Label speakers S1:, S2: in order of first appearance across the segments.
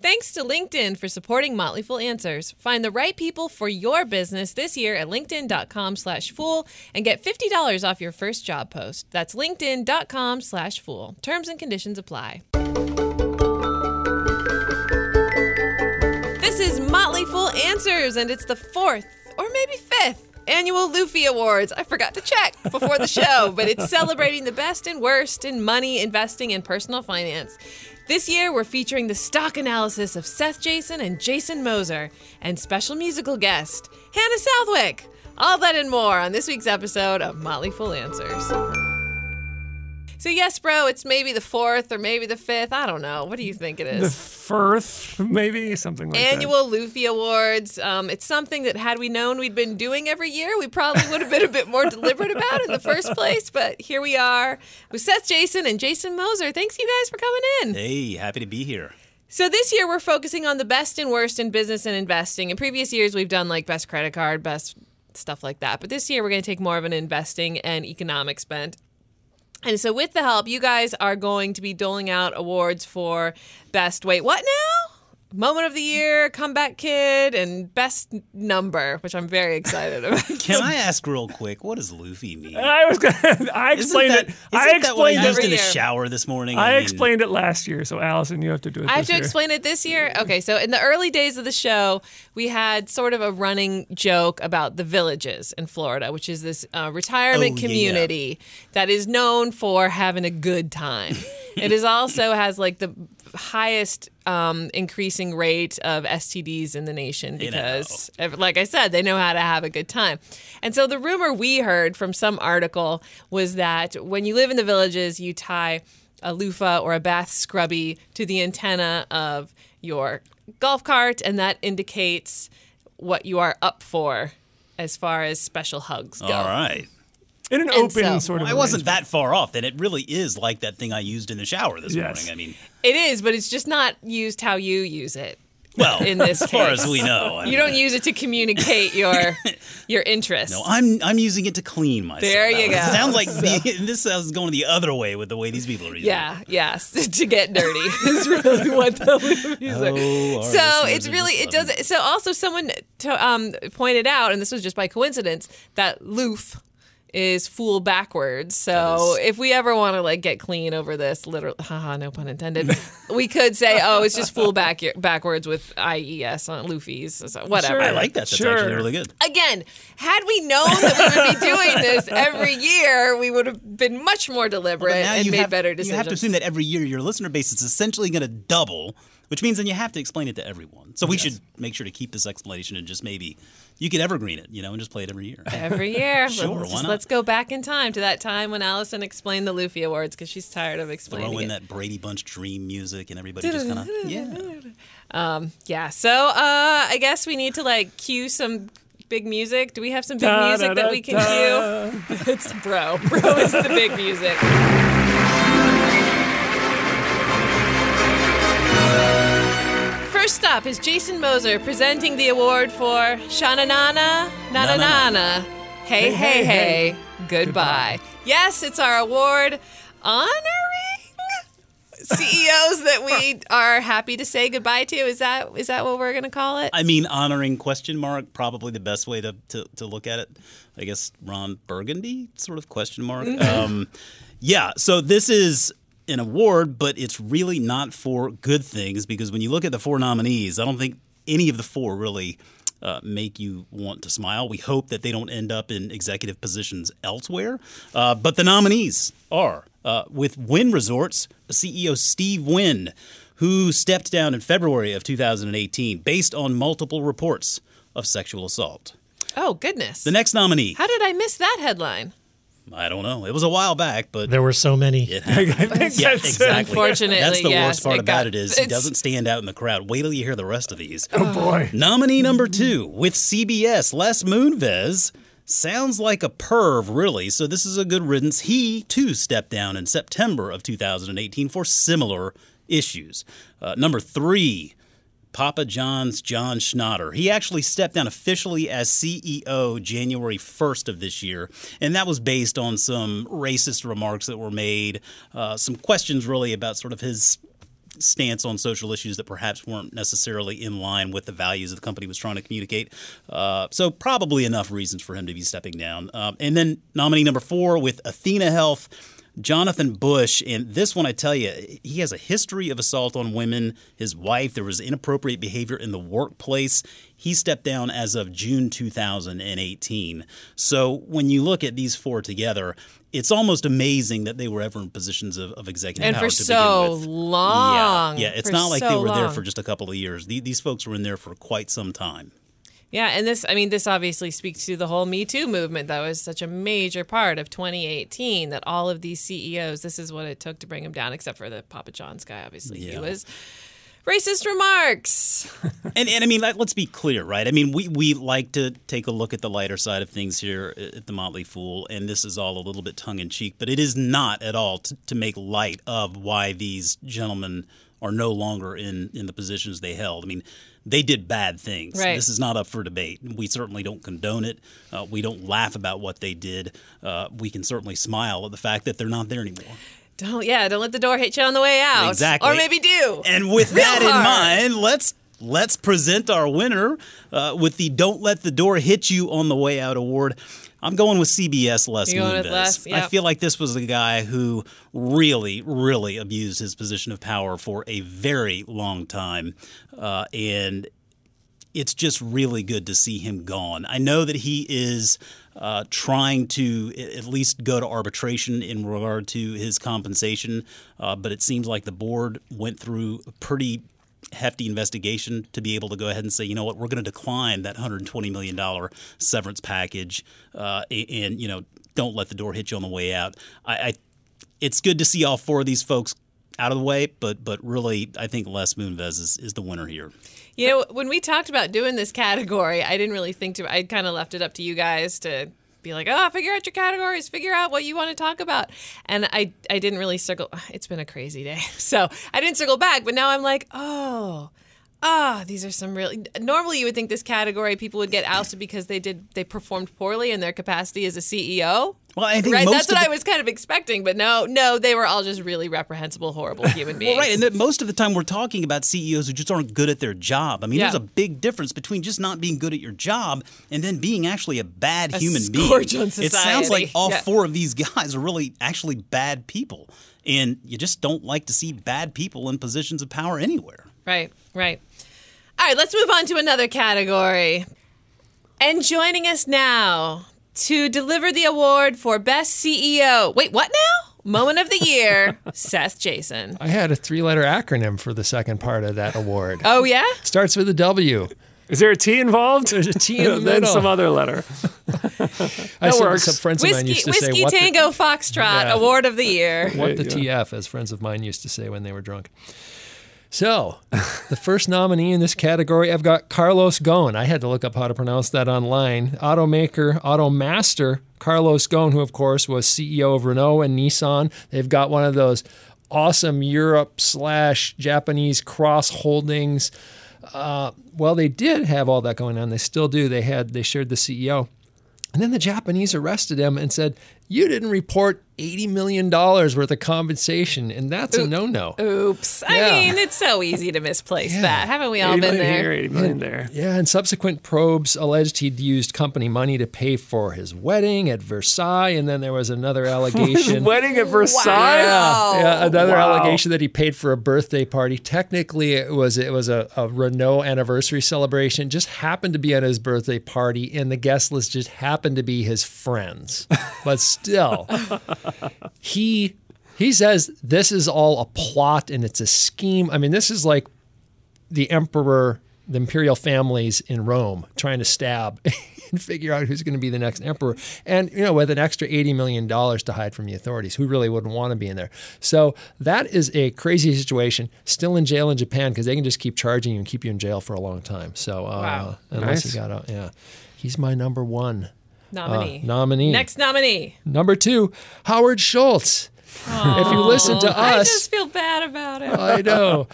S1: Thanks to LinkedIn for supporting Motley Fool Answers. Find the right people for your business this year at linkedin.com slash fool and get $50 off your first job post. That's linkedin.com slash fool. Terms and conditions apply. This is Motley Fool Answers, and it's the fourth or maybe fifth annual Luffy Awards. I forgot to check before the show, but it's celebrating the best and worst in money, investing, and personal finance. This year, we're featuring the stock analysis of Seth Jayson and Jason Moser, and special musical guest, Hannah Southwick. All that and more on this week's episode of Motley Fool Answers. So, yes, bro, it's maybe the fourth or maybe the fifth. I don't know. What do you think it is?
S2: The
S1: is?
S2: first, maybe something like that.
S1: Annual Luffy Awards. Um, it's something that, had we known we'd been doing every year, we probably would have been a bit more deliberate about in the first place. But here we are with Seth Jayson and Jason Moser. Thanks, you guys, for coming in.
S3: Hey, happy to be here.
S1: So this year we're focusing on the best and worst in business and investing. In previous years we've done like best credit card, best stuff like that. But this year we're going to take more of an investing and economics bent. And so with the help, you guys are going to be doling out awards for best wait, what now? Moment of the year, comeback kid, and best number, which I'm very excited about.
S3: Can I ask real quick, what does Luffy mean?
S2: I was gonna. I
S3: Isn't
S2: explained
S3: that,
S2: it. I
S3: isn't that what
S2: explained
S3: I used
S2: it.
S3: in the
S1: year.
S3: shower this morning?
S2: I
S3: mean,
S2: explained it last year. So Allison, you have to do it.
S1: I have to
S2: year.
S1: explain it this year. Okay, so in the early days of the show, we had sort of a running joke about the villages in Florida, which is this uh, retirement
S3: Oh, yeah, yeah.
S1: community that is known for having a good time. it is also has like the highest um, increasing rate of STDs in the nation
S3: You know.
S1: because, like I said, they know how to have a good time. And so the rumor we heard from some article was that when you live in the villages, you tie a loofah or a bath scrubby to the antenna of your golf cart, and that indicates what you are up for as far as special hugs go.
S3: All right.
S2: In an
S1: And
S2: open
S1: so-
S2: sort of.
S3: Well, I wasn't that far off. Then it really is like that thing I used in the shower this
S2: Yes.
S3: morning. I mean,
S1: It is, but it's just not used how you use it.
S3: well,
S1: In this
S3: as far as we know, I
S1: You
S3: mean,
S1: don't use it to communicate your your interest.
S3: No, I'm I'm using it to clean myself.
S1: There you
S3: It
S1: go.
S3: sounds like the, this sounds going the other way with the way these people are using.
S1: Yeah, yes, to get dirty is really what the loop.
S3: Oh,
S1: so it's really it does. So also someone to, um, pointed out, and this was just by coincidence, that loof is fool backwards. So if we ever want to like get clean over this, literally, haha, no pun intended, we could say, oh, it's just fool back backwards with ies on Luffy's, so whatever.
S3: I like that. That's
S2: Sure.
S3: actually really good.
S1: Again, had we known that we would be doing this every year, we would have been much more deliberate
S3: But now
S1: and made
S3: have,
S1: better decisions.
S3: You have to assume that every year your listener base is essentially going to double, which means then you have to explain it to everyone. So we should make sure to keep this explanation and just maybe you could evergreen it, you know, and just play it every year.
S1: Every year.
S3: Sure,
S1: let's,
S3: why
S1: just-
S3: not?
S1: let's go back in time to that time when Allison explained the Luffy Awards because she's tired of explaining
S3: Throw in
S1: it.
S3: that Brady Bunch dream music and everybody just kind of yeah.
S1: Yeah. So uh, I guess we need to like cue some big music. Do we have some big music that we can cue? it's bro. Bro is the big music. First stop is Jason Moser presenting the award for Shana Nana Nana Nana. Hey, hey, hey, goodbye. Yes, it's our award honoring CEOs that we are happy to say goodbye to. Is that is that what we're gonna call it?
S3: I mean, honoring question mark probably the best way to, to, to look at it. I guess Ron Burgundy sort of question mark.
S1: Mm-hmm.
S3: Um, yeah. So this is an award, but it's really not for good things because when you look at the four nominees, I don't think any of the four really. Uh, make you want to smile. We hope that they don't end up in executive positions elsewhere. Uh, but the nominees are uh, with Wynn Resorts, CEO Steve Wynn, who stepped down in February of 2018 based on multiple reports of sexual assault.
S1: Oh goodness!
S3: The next nominee,
S1: How did I miss that headline?
S3: I don't know. It was a while back, but
S4: There were so many.
S3: it happened.
S2: I think
S3: Yeah,
S2: that's
S3: exactly.
S1: Unfortunately,
S3: That's the
S1: yes,
S3: worst part
S1: it
S3: about
S1: got-
S3: it is he doesn't stand out in the crowd. Wait till you hear the rest of these.
S2: Oh boy.
S3: Nominee number two with CBS, Les Moonves. Sounds like a perv, really. So this is a good riddance. He too stepped down in September of 2018 for similar issues. Uh, number three, Papa John's John Schnatter. He actually stepped down officially as CEO January 1st of this year, and that was based on some racist remarks that were made, uh, some questions really about sort of his stance on social issues that perhaps weren't necessarily in line with the values the company was trying to communicate. Uh, so probably enough reasons for him to be stepping down. Um, and then nominee number four with Athena Health. Jonathan Bush, and this one I tell you, he has a history of assault on women. His wife, there was inappropriate behavior in the workplace. He stepped down as of June 2018. So when you look at these four together, it's almost amazing that they were ever in positions of, of executive
S1: And
S3: power
S1: for
S3: to
S1: so
S3: begin with.
S1: long.
S3: Yeah, yeah. It's not like they
S1: so
S3: were there for just a couple of years. The- These folks were in there for quite some time.
S1: Yeah, and this, I mean, this obviously speaks to the whole Me Too movement that was such a major part of 2018. That all of these CEOs, this is what it took to bring them down, except for the Papa John's guy, obviously. He was racist remarks.
S3: And, and I mean, let, let's be clear, right? I mean, we, we like to take a look at the lighter side of things here uh, at the Motley Fool, and this is all a little bit tongue in cheek, but it is not at all to, to make light of why these gentlemen are no longer in, in the positions they held. I mean, they did bad things.
S1: Right.
S3: This is not up for debate. We certainly don't condone it. Uh, we don't laugh about what they did. Uh, we can certainly smile at the fact that they're not there anymore.
S1: Don't, yeah, don't let the door hit you on the way out.
S3: Exactly.
S1: Or maybe do.
S3: And with
S1: Real
S3: that in mind, let's let's present our winner uh, with the "Don't Let the Door Hit You on the Way Out" award. I'm going with CBS Les
S1: You're
S3: Moonves.
S1: Les?
S3: I feel like this was a guy who really, really abused his position of power for a very long time, uh, and it's just really good to see him gone. I know that he is uh, trying to at least go to arbitration in regard to his compensation, uh, but it seems like the board went through a pretty hefty investigation to be able to go ahead and say, you know what, we're going to decline that $120 million severance package, uh, and you know, don't let the door hit you on the way out. I, I it's good to see all four of these folks out of the way, but but really, I think Les Moonves is, is the winner here.
S1: You know, when we talked about doing this category, I didn't really think to. I kind of left it up to you guys to be like, oh, figure out your categories, figure out what you want to talk about. And I, I didn't really circle. It's been a crazy day, so I didn't circle back. But now I'm like, oh, ah, these are some really. Normally, you would think this category people would get ousted because they did they performed poorly in their capacity as a CEO.
S3: Well, I think
S1: Right,
S3: most
S1: that's what
S3: the-
S1: I was kind of expecting, but no, no, they were all just really reprehensible, horrible human beings.
S3: Well, right, and that most of the time we're talking about CEOs who just aren't good at their job. I mean,
S1: Yeah.
S3: there's a big difference between just not being good at your job and then being actually a bad
S1: A
S3: human being. It sounds like all
S1: Yeah.
S3: four of these guys are really actually bad people, and you just don't like to see bad people in positions of power anywhere.
S1: Right, right. All right, let's move on to another category. And joining us now to deliver the award for Best CEO. Wait, what now? Moment of the Year, Seth Jayson.
S4: I had a three letter acronym for the second part of that award.
S1: Oh, yeah?
S4: Starts with a W.
S2: Is there a T involved?
S4: There's a T in the
S2: then
S4: middle.
S2: some other letter.
S4: I said
S2: works.
S4: some friends of mine
S1: Whiskey,
S4: used to
S1: Whiskey
S4: say, what
S1: Tango Foxtrot,
S4: Yeah.
S1: Award of the Year.
S4: what the TF, as friends of mine used to say when they were drunk. So, the first nominee in this category, I've got Carlos Ghosn. I had to look up how to pronounce that online. Automaker, Automaster Carlos Ghosn, who, of course, was CEO of Renault and Nissan. They've got one of those awesome Europe slash Japanese cross holdings. Uh, well, they did have all that going on. They still do. They had they shared the CEO. And then the Japanese arrested him and said, You didn't report $80 million worth of compensation. And that's a no no.
S1: Oops. I mean, it's so easy to misplace
S4: Yeah.
S1: that. Haven't we all been there?
S2: here, 80 million there.
S4: Yeah, and subsequent probes alleged he'd used company money to pay for his wedding at Versailles. And then there was another
S2: His
S4: allegation.
S2: wedding at Versailles.
S1: Wow.
S4: Yeah, another
S2: Wow.
S4: allegation that he paid for a birthday party. Technically, it was it was a, a Renault anniversary celebration. Just happened to be at his birthday party, and the guest list just happened to be his friends. But still, he he says this is all a plot and it's a scheme. I mean, this is like the emperor, the imperial families in Rome trying to stab and figure out who's going to be the next emperor. And, you know, with an extra $80 million to hide from the authorities, who really wouldn't want to be in there? So that is a crazy situation. Still in jail in Japan because they can just keep charging you and keep you in jail for a long time. So, uh,
S1: Wow.
S4: unless
S2: Nice.
S4: he got out, yeah. He's my number one
S1: Nominee.
S4: uh, nominee.
S1: Next nominee.
S4: Number two, Howard Schultz. If you listen to us, I
S1: just feel bad about it.
S4: I know.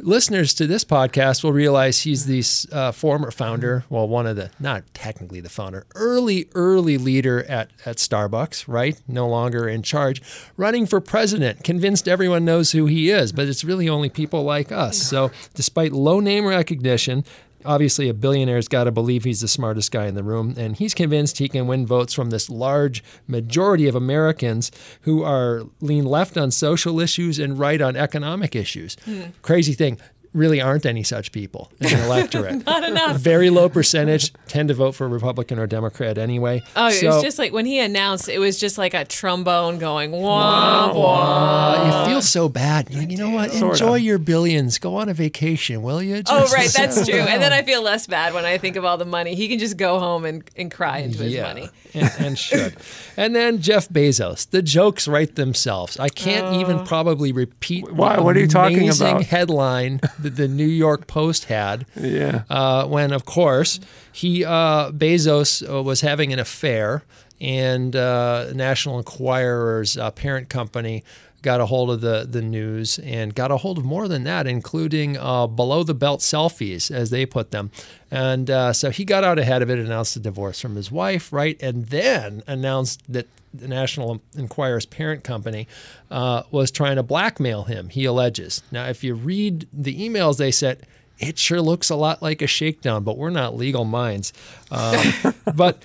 S4: listeners to this podcast will realize he's the uh, former founder, well, one of the, not technically the founder, early, early leader at, at Starbucks, right? No longer in charge, running for president, convinced everyone knows who he is, but it's really only people like us. So, despite low name recognition, obviously a billionaire's got to believe he's the smartest guy in the room and he's convinced he can win votes from this large majority of americans who are lean left on social issues and right on economic issues. Hmm. Crazy thing really aren't any such people in the electorate
S1: Not enough.
S4: very low percentage tend to vote for republican or democrat anyway
S1: Oh, it was just like when he announced, it was just like a trombone going wah wah.
S4: you feel so bad. You're like, you know what?
S2: Sorta.
S4: Enjoy your billions. Go on a vacation, will you?
S1: Oh, right, that's
S4: settle
S1: true. And then. I feel less bad when I think of all the money. He can just go home and, and cry into his money.
S4: And, and should. and then Jeff Bezos. The jokes write themselves. I can't
S1: Oh.
S4: even probably repeat
S2: Why? What are you talking about?
S4: headline that the New York Post had.
S2: Yeah.
S4: Uh, when, of course, he uh, Bezos uh, was having an affair, and uh, National Enquirer's uh, parent company got a hold of the the news and got a hold of more than that, including uh, below the belt selfies, as they put them. And uh, so he got out ahead of it, announced the divorce from his wife, right, and then announced that the National Enquirer's parent company uh, was trying to blackmail him. He alleges. Now, if you read the emails they sent it sure looks a lot like a shakedown, but we're not legal minds. Um, but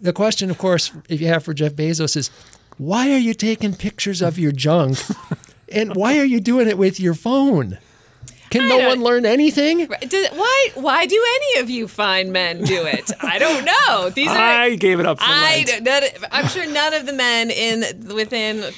S4: the question, of course, if you have for Jeff Bezos is, why are you taking pictures of your junk, and why are you doing it with your phone? Can no one learn anything?
S1: Does, why why do any of you fine men do it? I don't know. These are
S2: I gave it up for
S1: I
S2: Lent.
S1: none, I'm sure none of the men in within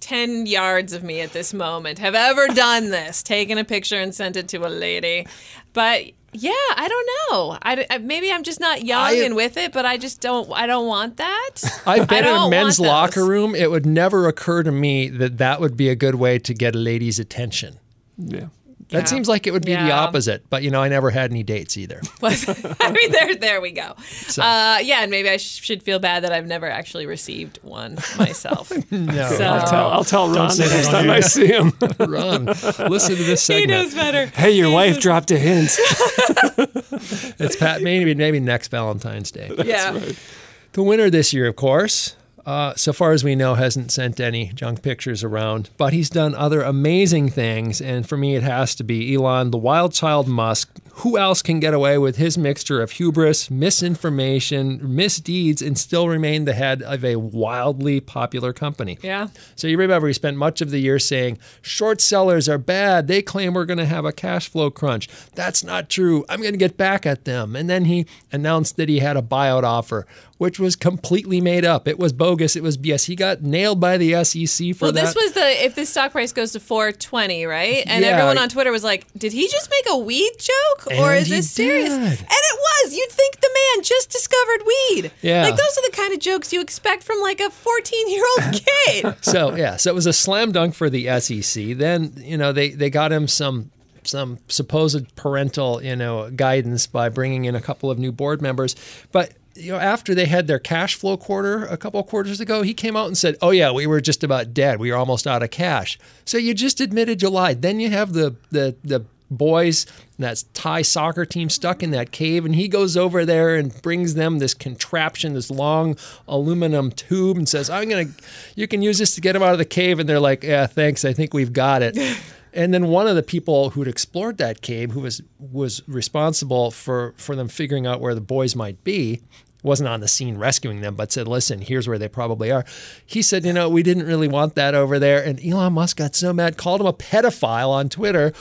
S1: 10 yards of me at this moment have ever done this, taken a picture and sent it to a lady. But yeah, I don't know. I, I- maybe I'm just not young
S4: I-
S1: and with it, but I just don't I don't want that.
S4: I've been in a men's locker room. It would never occur to me that that would be a good way to get a lady's attention.
S2: Yeah.
S4: That
S1: Yeah.
S4: seems like it would be the opposite, but you know, I never had any dates either.
S1: I mean, there, there we go. Uh, yeah, and maybe I sh- should feel bad that I've never actually received one myself.
S4: No,
S1: So-
S2: I'll tell, I'll tell Ron the next time
S4: here.
S2: I see him.
S4: Ron, listen to this
S1: he knows better.
S2: hey, your wife dropped a hint.
S4: It's Pat. Maybe maybe next Valentine's Day.
S1: Yeah.
S4: The winner this year, of course, uh, so far as we know, hasn't sent any junk pictures around, but he's done other amazing things. And for me, it has to be Elon, the wild child Musk. Who else can get away with his mixture of hubris, misinformation, misdeeds, and still remain the head of a wildly popular company?
S1: Yeah.
S4: So you remember he spent much of the year saying short sellers are bad. They claim we're going to have a cash flow crunch. That's not true. I'm going to get back at them. And then he announced that he had a buyout offer, which was completely made up. It was bogus. It was BS. He got nailed by the SEC for
S1: Well,
S4: that.
S1: this was the if the stock price goes to 420, right? And
S4: Yeah.
S1: everyone on Twitter was like, "Did he just make a weed joke, or
S4: And
S1: is this serious?"
S4: did.
S1: And it was. You'd think the man just discovered weed.
S4: Yeah.
S1: like those are the kind of jokes you expect from like a 14 year old kid.
S4: so yeah, so it was a slam dunk for the SEC. Then you know they they got him some some supposed parental you know guidance by bringing in a couple of new board members, but. You know, after they had their cash flow quarter a couple quarters ago, he came out and said, "Oh yeah, we were just about dead. We were almost out of cash." So you just admitted you lied. Then you have the the the boys, that Thai soccer team stuck in that cave, and he goes over there and brings them this contraption, this long aluminum tube, and says, "I'm gonna, you can use this to get them out of the cave." And they're like, "Yeah, thanks. I think we've got it." And then one of the people who'd explored that cave, who was was responsible for for them figuring out where the boys might be, wasn't on the scene rescuing them, but said, "Listen, here's where they probably are." He said, "You know, we didn't really want that over there." And Elon Musk got so mad, called him a pedophile on Twitter.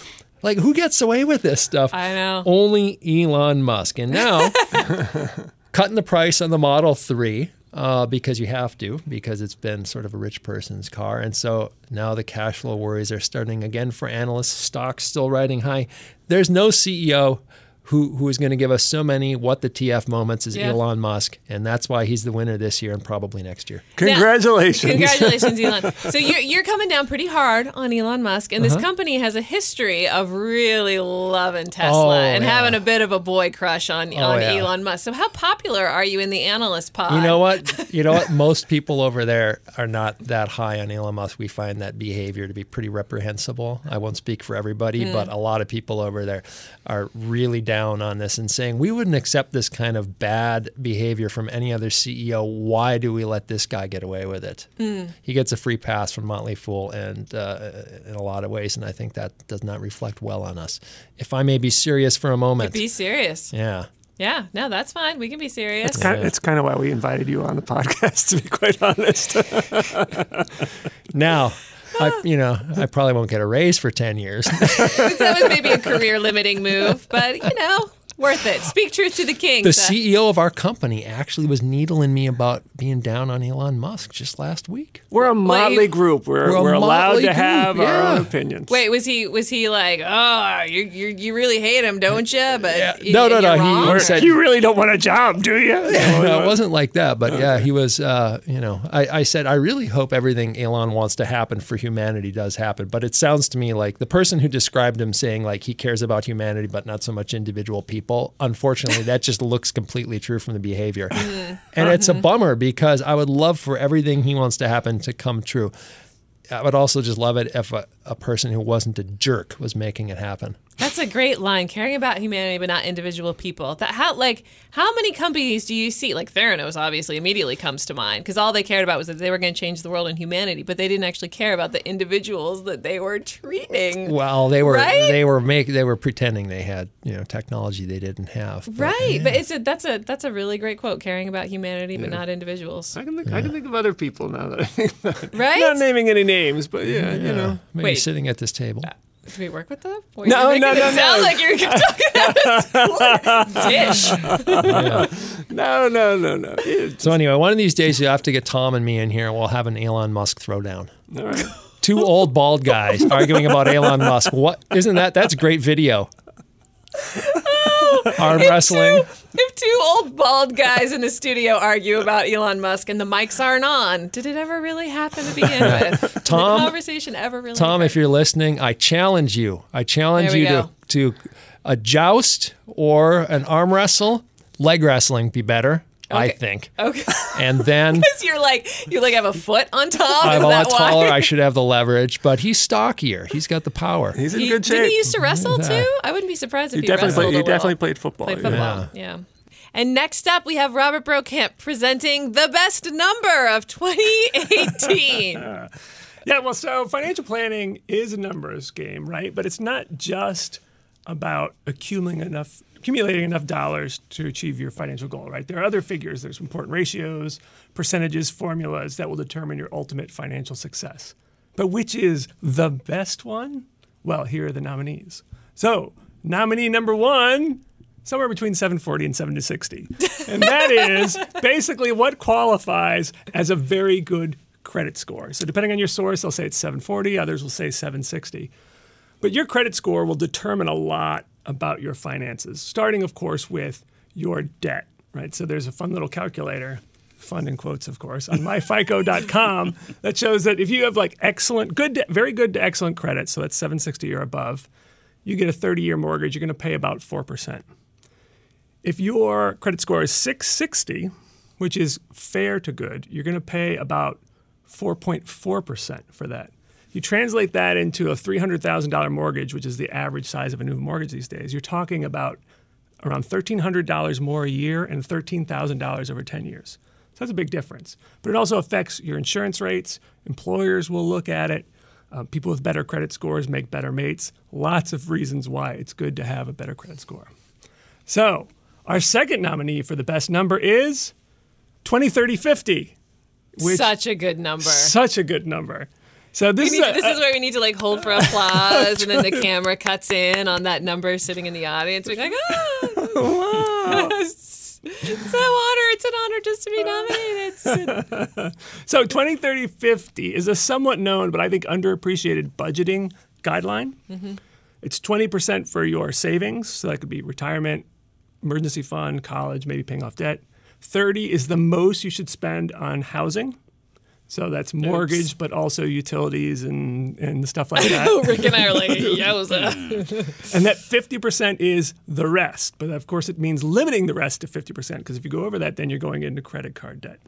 S4: Like, who gets away with this stuff?
S1: I know.
S4: Only Elon Musk. And now, cutting the price on the Model 3 uh, because you have to, because it's been sort of a rich person's car. And so now the cash flow worries are starting again for analysts. Stocks still riding high. There's no CEO who who is going to give us so many what the TF moments is
S1: Yeah.
S4: Elon Musk, and that's why he's the winner this year and probably next year.
S2: Congratulations.
S1: Congratulations, Elon. So you're, you're coming down pretty hard on Elon Musk, and this
S4: Uh-huh.
S1: company has a history of really loving Tesla
S4: Oh,
S1: and
S4: yeah.
S1: having a bit of a boy crush on,
S4: Oh,
S1: on
S4: yeah.
S1: Elon Musk. So how popular are you in the analyst pod?
S4: You know what? You know what? Most people over there are not that high on Elon Musk. We find that behavior to be pretty reprehensible. I won't speak for everybody, but a lot of people over there are really down on this and saying we wouldn't accept this kind of bad behavior from any other CEO. Why do we let this guy get away with it? He gets a free pass from Motley Fool, and uh, in a lot of ways, and I think that does not reflect well on us. If I may be serious for a moment,
S1: Be serious.
S4: yeah.
S1: Yeah, no, that's fine. We can be serious.
S2: It's kind, it's kind of why we invited you on the podcast, to be quite honest.
S4: Now, I, you know, I probably won't get a raise for 10 years.
S1: that was maybe a career limiting move, but you know, worth it. Speak truth to the king.
S4: the
S1: Seth.
S4: CEO of our company actually was needling me about being down on Elon Musk just last week.
S2: We're a motley
S1: you-
S2: group. We're,
S4: We're
S2: we're, allowed
S4: motley
S2: to have
S4: group,
S2: our own opinions.
S1: Wait, was he was he like, oh, you you, you really hate him, don't you? But you,
S4: No, no, no,
S1: you're
S4: he-
S1: wrong?
S4: he said-
S2: you really don't want a job, do you?
S4: no, it wasn't like that, but yeah, he was. Uh, you know, I, I said I really hope everything Elon wants to happen for humanity does happen. But it sounds to me like the person who described him saying like he cares about humanity but not so much individual people. Unfortunately, that just looks completely true from the behavior, and it's a uh-huh. bummer because I would love for everything he wants to happen to come true. I would also just love it if a, a person who wasn't a jerk was making it happen.
S1: That's a great line. Caring about humanity, but not individual people. That how like how many companies do you see? Like Theranos, obviously, immediately comes to mind because all they cared about was that they were going to change the world and humanity, but they didn't actually care about the individuals that they were treating.
S4: Well, they were
S1: Right?
S4: they were make they were pretending they had you know technology they didn't have. But,
S1: Right, but it's a that's a that's a really great quote. Caring about humanity, but not individuals.
S2: I can think, I can think of other people now that I think about it.
S1: Right?
S2: Not naming any names, but yeah, you know.
S4: Maybe
S1: Wait.
S4: Sitting at this table.
S1: Uh, do we work with them? Or
S2: No,
S1: you're
S2: no,
S1: it
S2: no,
S1: Sound
S2: no.
S1: like you're talking about a dish.
S2: No, no, no, no. It's-
S4: So anyway, one of these days you have to get Tom and me in here, and we'll have an Elon Musk throwdown.
S2: all right.
S4: Two old bald guys arguing about Elon Musk. What isn't that? That's great video. Arm wrestling.
S1: If two old bald guys in a studio argue about Elon Musk and the mics aren't on, did it ever really happen to begin with? Did
S4: Tom-
S1: the conversation ever really?
S4: Tom,
S1: occur?
S4: if you're listening, I challenge you. I challenge you to, to a joust or an arm wrestle. Leg wrestling be better, I think.
S1: okay,
S4: And then
S1: because you're like you like have a foot on top.
S4: I'm a lot taller. I should have the leverage, but he's stockier. He's got the power.
S2: He's in
S1: He-
S2: good shape.
S1: Didn't he used to wrestle too? I wouldn't be surprised if
S2: He
S1: he,
S2: definitely
S1: wrestled
S2: played.
S1: a
S2: He definitely played football.
S1: Played
S2: yeah.
S1: football. Yeah. And next up, we have Robert Brokamp presenting the best number of 2018.
S2: Yeah, well, so financial planning is a numbers game, right? But it's not just about accumulating enough accumulating enough dollars to achieve your financial goal, right? There are other figures, there's important ratios, percentages, formulas that will determine your ultimate financial success. But which is the best one? Well, here are the nominees. So, nominee number 1 somewhere between 740 and 760. And that is basically what qualifies as a very good credit score. So depending on your source, they'll say it's 740, others will say 760. But your credit score will determine a lot about your finances, starting, of course, with your debt, right? So there's a fun little calculator, fun in quotes, of course, on myfico.com that shows that if you have like excellent, good, to, very good to excellent credit, so that's 760 or above, you get a 30 year mortgage, you're going to pay about 4%. If your credit score is 660, which is fair to good, you're going to pay about 4.4% for that. You translate that into a $300,000 mortgage, which is the average size of a new mortgage these days. You're talking about around $1,300 more a year and $13,000 over 10 years. So that's a big difference. But it also affects your insurance rates. Employers will look at it. Uh, people with better credit scores make better mates. Lots of reasons why it's good to have a better credit score. So, our second nominee for the best number is 20, 30, 50. Which-
S1: Such a good number.
S2: Such a good number. So this is, a,
S1: this is where we need to like hold for applause, and then the camera cuts in on that number sitting in the audience. We're like, ah, so honor. It's an honor just to be nominated.
S2: so 20, 30, 50 is a somewhat known but I think underappreciated budgeting guideline. It's 20% for your savings. So that could be retirement, emergency fund, college, maybe paying off debt. 30 is the most you should spend on housing. So that's mortgage, but also utilities and, and stuff like that.
S1: Rick and I are like, yowza.
S2: and that 50% is the rest. But of course, it means limiting the rest to 50% because if you go over that, then you're going into credit card debt.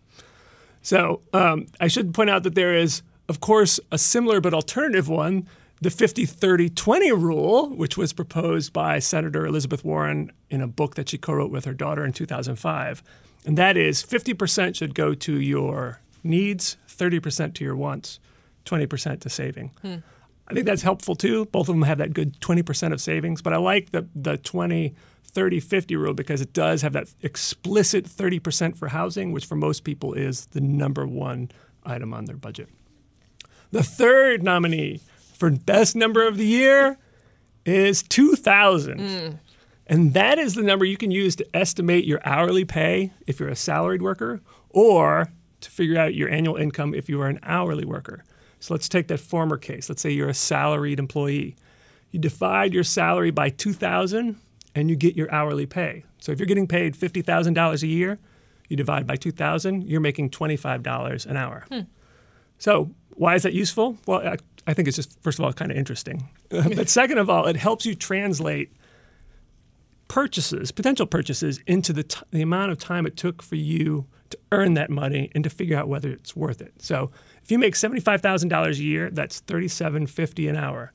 S2: So um, I should point out that there is, of course, a similar but alternative one the 50 30 20 rule, which was proposed by Senator Elizabeth Warren in a book that she co wrote with her daughter in 2005. And that is 50% should go to your needs, 30% to your wants, 20% to saving. Hmm. I think that's helpful too. Both of them have that good 20% of savings, but I like the, the 20, 30, 50 rule because it does have that explicit 30% for housing, which for most people is the number one item on their budget. The third nominee for best number of the year is 2000. Mm. And that is the number you can use to estimate your hourly pay if you're a salaried worker or to figure out your annual income if you are an hourly worker. So let's take that former case. Let's say you're a salaried employee. You divide your salary by 2000 and you get your hourly pay. So if you're getting paid $50,000 a year, you divide by 2000, you're making $25 an hour. Hmm. So why is that useful? Well, I, I think it's just, first of all, kind of interesting. but second of all, it helps you translate purchases, potential purchases, into the, t- the amount of time it took for you to earn that money and to figure out whether it's worth it. So if you make $75,000 a year, that's $37.50 an hour.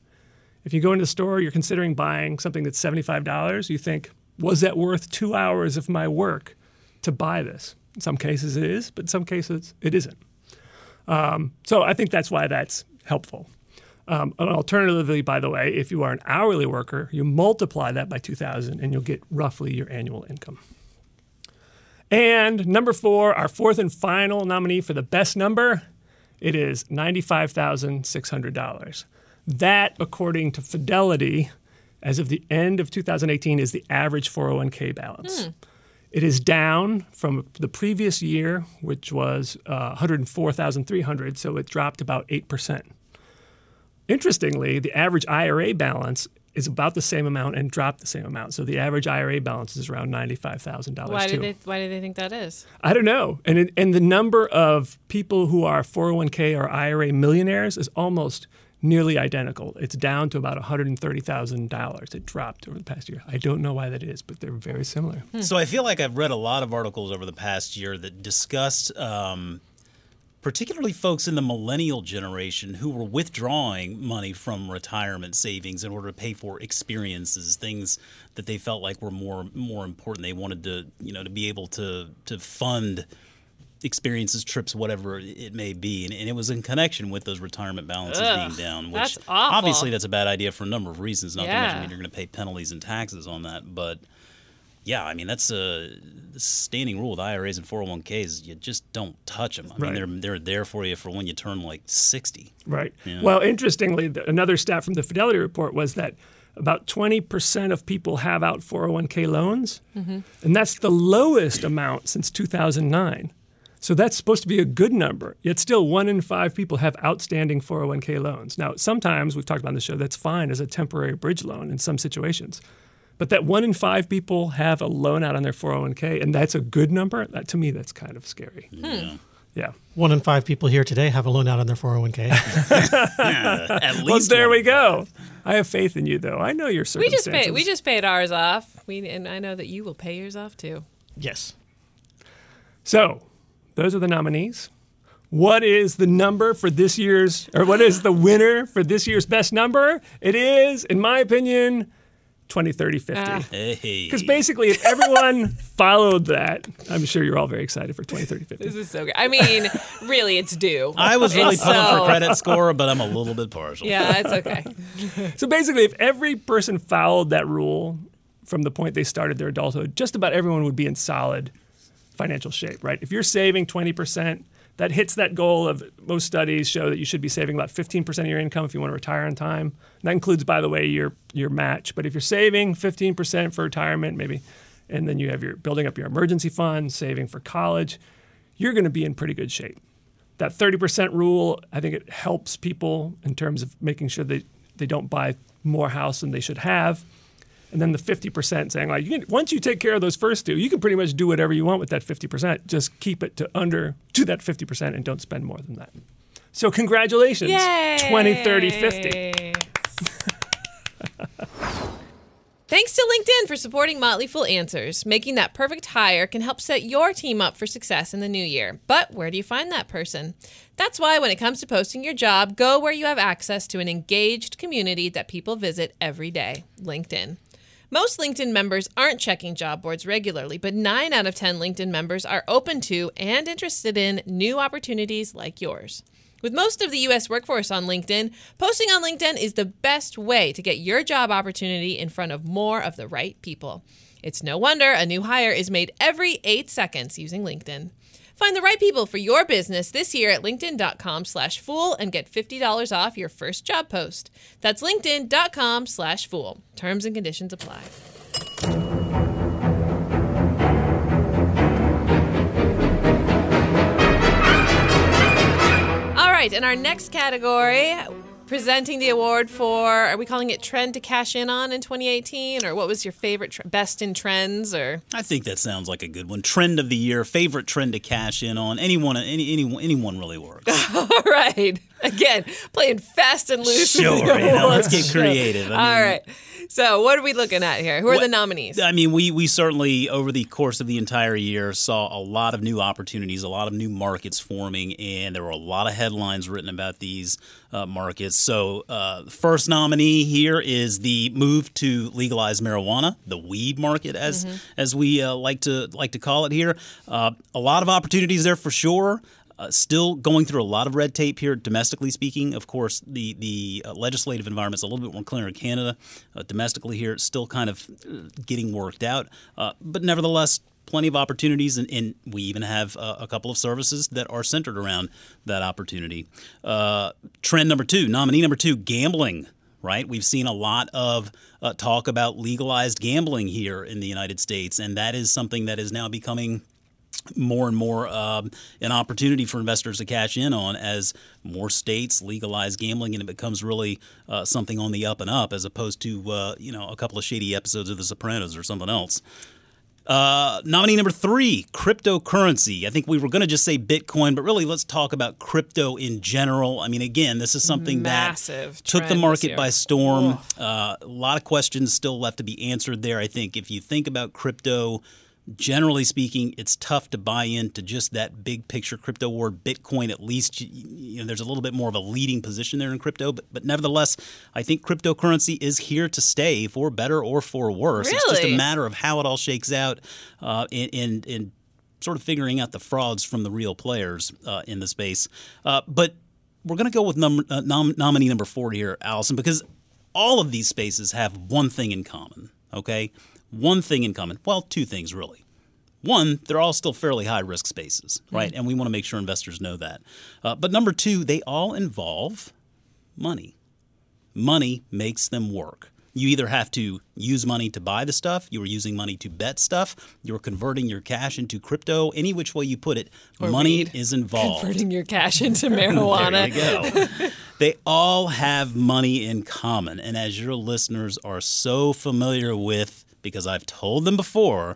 S2: If you go into the store, you're considering buying something that's $75, you think, was that worth two hours of my work to buy this? In some cases it is, but in some cases it isn't. Um, so I think that's why that's helpful. Um, alternatively, by the way, if you are an hourly worker, you multiply that by 2,000 and you'll get roughly your annual income. And number four, our fourth and final nominee for the best number, it is $95,600. That, according to Fidelity, as of the end of 2018, is the average 401k balance. Hmm. It is down from the previous year, which was uh, 104,300, so it dropped about 8%. Interestingly, the average IRA balance is about the same amount and dropped the same amount. So the average IRA balance is around ninety-five thousand dollars.
S1: Why
S2: do
S1: they Why do they think that is?
S2: I don't know. And it, and the number of people who are four hundred one k or IRA millionaires is almost nearly identical. It's down to about one hundred and thirty thousand dollars. It dropped over the past year. I don't know why that is, but they're very similar.
S3: Hmm. So I feel like I've read a lot of articles over the past year that discussed. Um, particularly folks in the millennial generation who were withdrawing money from retirement savings in order to pay for experiences, things that they felt like were more more important. They wanted to, you know, to be able to to fund experiences, trips, whatever it may be, and, and it was in connection with those retirement balances Ugh,
S1: being
S3: down.
S1: Which that's obviously
S3: that's a bad idea for a number of reasons. Not yeah. to mention you're going to pay penalties and taxes on that, but yeah, I mean that's a standing rule with IRAs and 401ks. You just don't touch them. I right. mean they're they're there for you for when you turn like 60.
S2: Right. Well, interestingly, another stat from the Fidelity report was that about 20% of people have out 401k loans, mm-hmm. and that's the lowest amount since 2009. So that's supposed to be a good number. Yet still, one in five people have outstanding 401k loans. Now, sometimes we've talked about on the show that's fine as a temporary bridge loan in some situations. But that one in five people have a loan out on their 401k, and that's a good number. That to me, that's kind of scary. Hmm.
S3: Yeah.
S2: Yeah.
S5: One in five people here today have a loan out on their 401k.
S3: yeah, at least
S2: well, there we go. I have faith in you, though. I know your circumstances.
S1: We just paid. We just paid ours off. We and I know that you will pay yours off too.
S5: Yes.
S2: So, those are the nominees. What is the number for this year's, or what is the winner for this year's best number? It is, in my opinion, 20, 30, 50. Because
S3: hey.
S2: basically, if everyone followed that, I'm sure you're all very excited for 20, 30, 50.
S1: This is so good. I mean, really, it's due.
S3: I was really pulling so... for credit score, but I'm a little bit partial.
S1: Yeah, it's okay.
S2: so basically, if every person followed that rule from the point they started their adulthood, just about everyone would be in solid financial shape, right? If you're saving 20%, that hits that goal of most studies show that you should be saving about 15% of your income if you want to retire on time. And that includes, by the way, your your match. But if you're saving 15% for retirement, maybe, and then you have your building up your emergency fund, saving for college, you're going to be in pretty good shape. That 30% rule, I think it helps people in terms of making sure that they don't buy more house than they should have. And then the 50% saying, like, you can, once you take care of those first two, you can pretty much do whatever you want with that 50%. Just keep it to under to that 50% and don't spend more than that. So, congratulations.
S1: Yay!
S2: 20, 30, 50.
S1: Thanks to LinkedIn for supporting Motley Fool Answers. Making that perfect hire can help set your team up for success in the new year. But where do you find that person? That's why when it comes to posting your job, go where you have access to an engaged community that people visit every day LinkedIn. Most LinkedIn members aren't checking job boards regularly, but 9 out of 10 LinkedIn members are open to and interested in new opportunities like yours. With most of the US workforce on LinkedIn, posting on LinkedIn is the best way to get your job opportunity in front of more of the right people. It's no wonder a new hire is made every 8 seconds using LinkedIn. Find the right people for your business this year at linkedin.com slash fool and get $50 off your first job post. That's linkedin.com slash fool. Terms and conditions apply. All right, in our next category, presenting the award for, are we calling it Trend to Cash In On in 2018? Or what was your favorite, tr- best in trends? Or
S3: I think that sounds like a good one. Trend of the year, favorite trend to cash in on. Anyone, any, anyone, anyone really works.
S1: All right. Again, playing fast and loose.
S3: Sure, you know, let's get creative. I mean-
S1: right. So, what are we looking at here? Who are the nominees?
S3: I mean, we we certainly over the course of the entire year saw a lot of new opportunities, a lot of new markets forming, and there were a lot of headlines written about these uh, markets. So, uh, first nominee here is the move to legalize marijuana, the weed market, as as we uh, like to like to call it here. Uh, a lot of opportunities there for sure. Uh, still going through a lot of red tape here, domestically speaking. Of course, the the uh, legislative environment's a little bit more clear in Canada. Uh, domestically here, it's still kind of uh, getting worked out, uh, but nevertheless, plenty of opportunities, and, and we even have uh, a couple of services that are centered around that opportunity. Trend number two, nominee number two, gambling. Right, we've seen a lot of uh, talk about legalized gambling here in the United States, and that is something that is now becoming more and more um, an opportunity for investors to cash in on as more states legalize gambling and it becomes really uh, something on the up and up as opposed to uh, you know a couple of shady episodes of The Sopranos or something else. Uh, nominee number three, cryptocurrency. I think we were going to just say Bitcoin, but really let's talk about crypto in general. I mean, again, this is something
S1: Massive
S3: that took the market by storm. Uh, a lot of questions still left to be answered there. I think if you think about crypto, generally speaking, it's tough to buy into just that big picture crypto war. Bitcoin, at least, you know, there's a little bit more of a leading position there in crypto. But, but nevertheless, I think cryptocurrency is here to stay for better or for worse. It's just a matter of how it all shakes out uh, in, in, in sort of figuring out the frauds from the real players uh, in the space. Uh, but we're going to go with number, uh, nom- nominee number four here, Allison, because all of these spaces have one thing in common. Okay, one thing in common. Well, two things really. One, they're all still fairly high risk spaces, right? And we want to make sure investors know that. Uh, but number two, they all involve money. Money makes them work. You either have to use money to buy the stuff, you are using money to bet stuff, you're converting your cash into crypto. Any which way you put it, money
S1: weed.
S3: is involved.
S1: Converting your cash into marijuana.
S3: There you go. they all have money in common. And as your listeners are so familiar with, because I've told them before,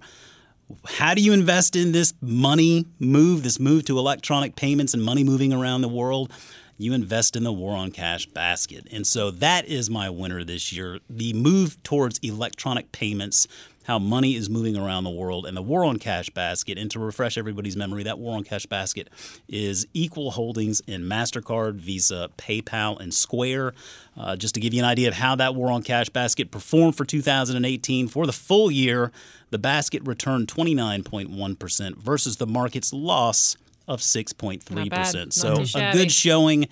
S3: how do you invest in this money move, this move to electronic payments and money moving around the world? You invest in the War on Cash basket. And so that is my winner this year the move towards electronic payments, how money is moving around the world, and the War on Cash basket. And to refresh everybody's memory, that War on Cash basket is equal holdings in MasterCard, Visa, PayPal, and Square. Uh, just to give you an idea of how that War on Cash basket performed for 2018, for the full year, the basket returned 29.1% versus the market's loss of 6.3%.
S1: Not bad. Not
S3: So a good showing.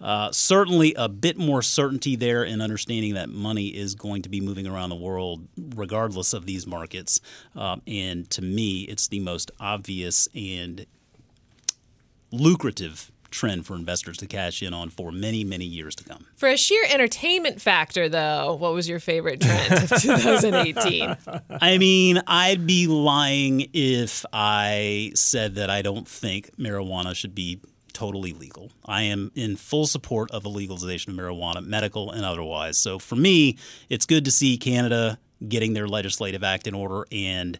S3: Uh, certainly a bit more certainty there in understanding that money is going to be moving around the world regardless of these markets. Um, and to me, it's the most obvious and lucrative trend for investors to cash in on for many, many years to come.
S1: For a sheer entertainment factor, though, what was your favorite trend of 2018?
S3: I mean, I'd be lying if I said that I don't think marijuana should be totally legal. I am in full support of the legalization of marijuana, medical and otherwise. So for me, it's good to see Canada getting their legislative act in order and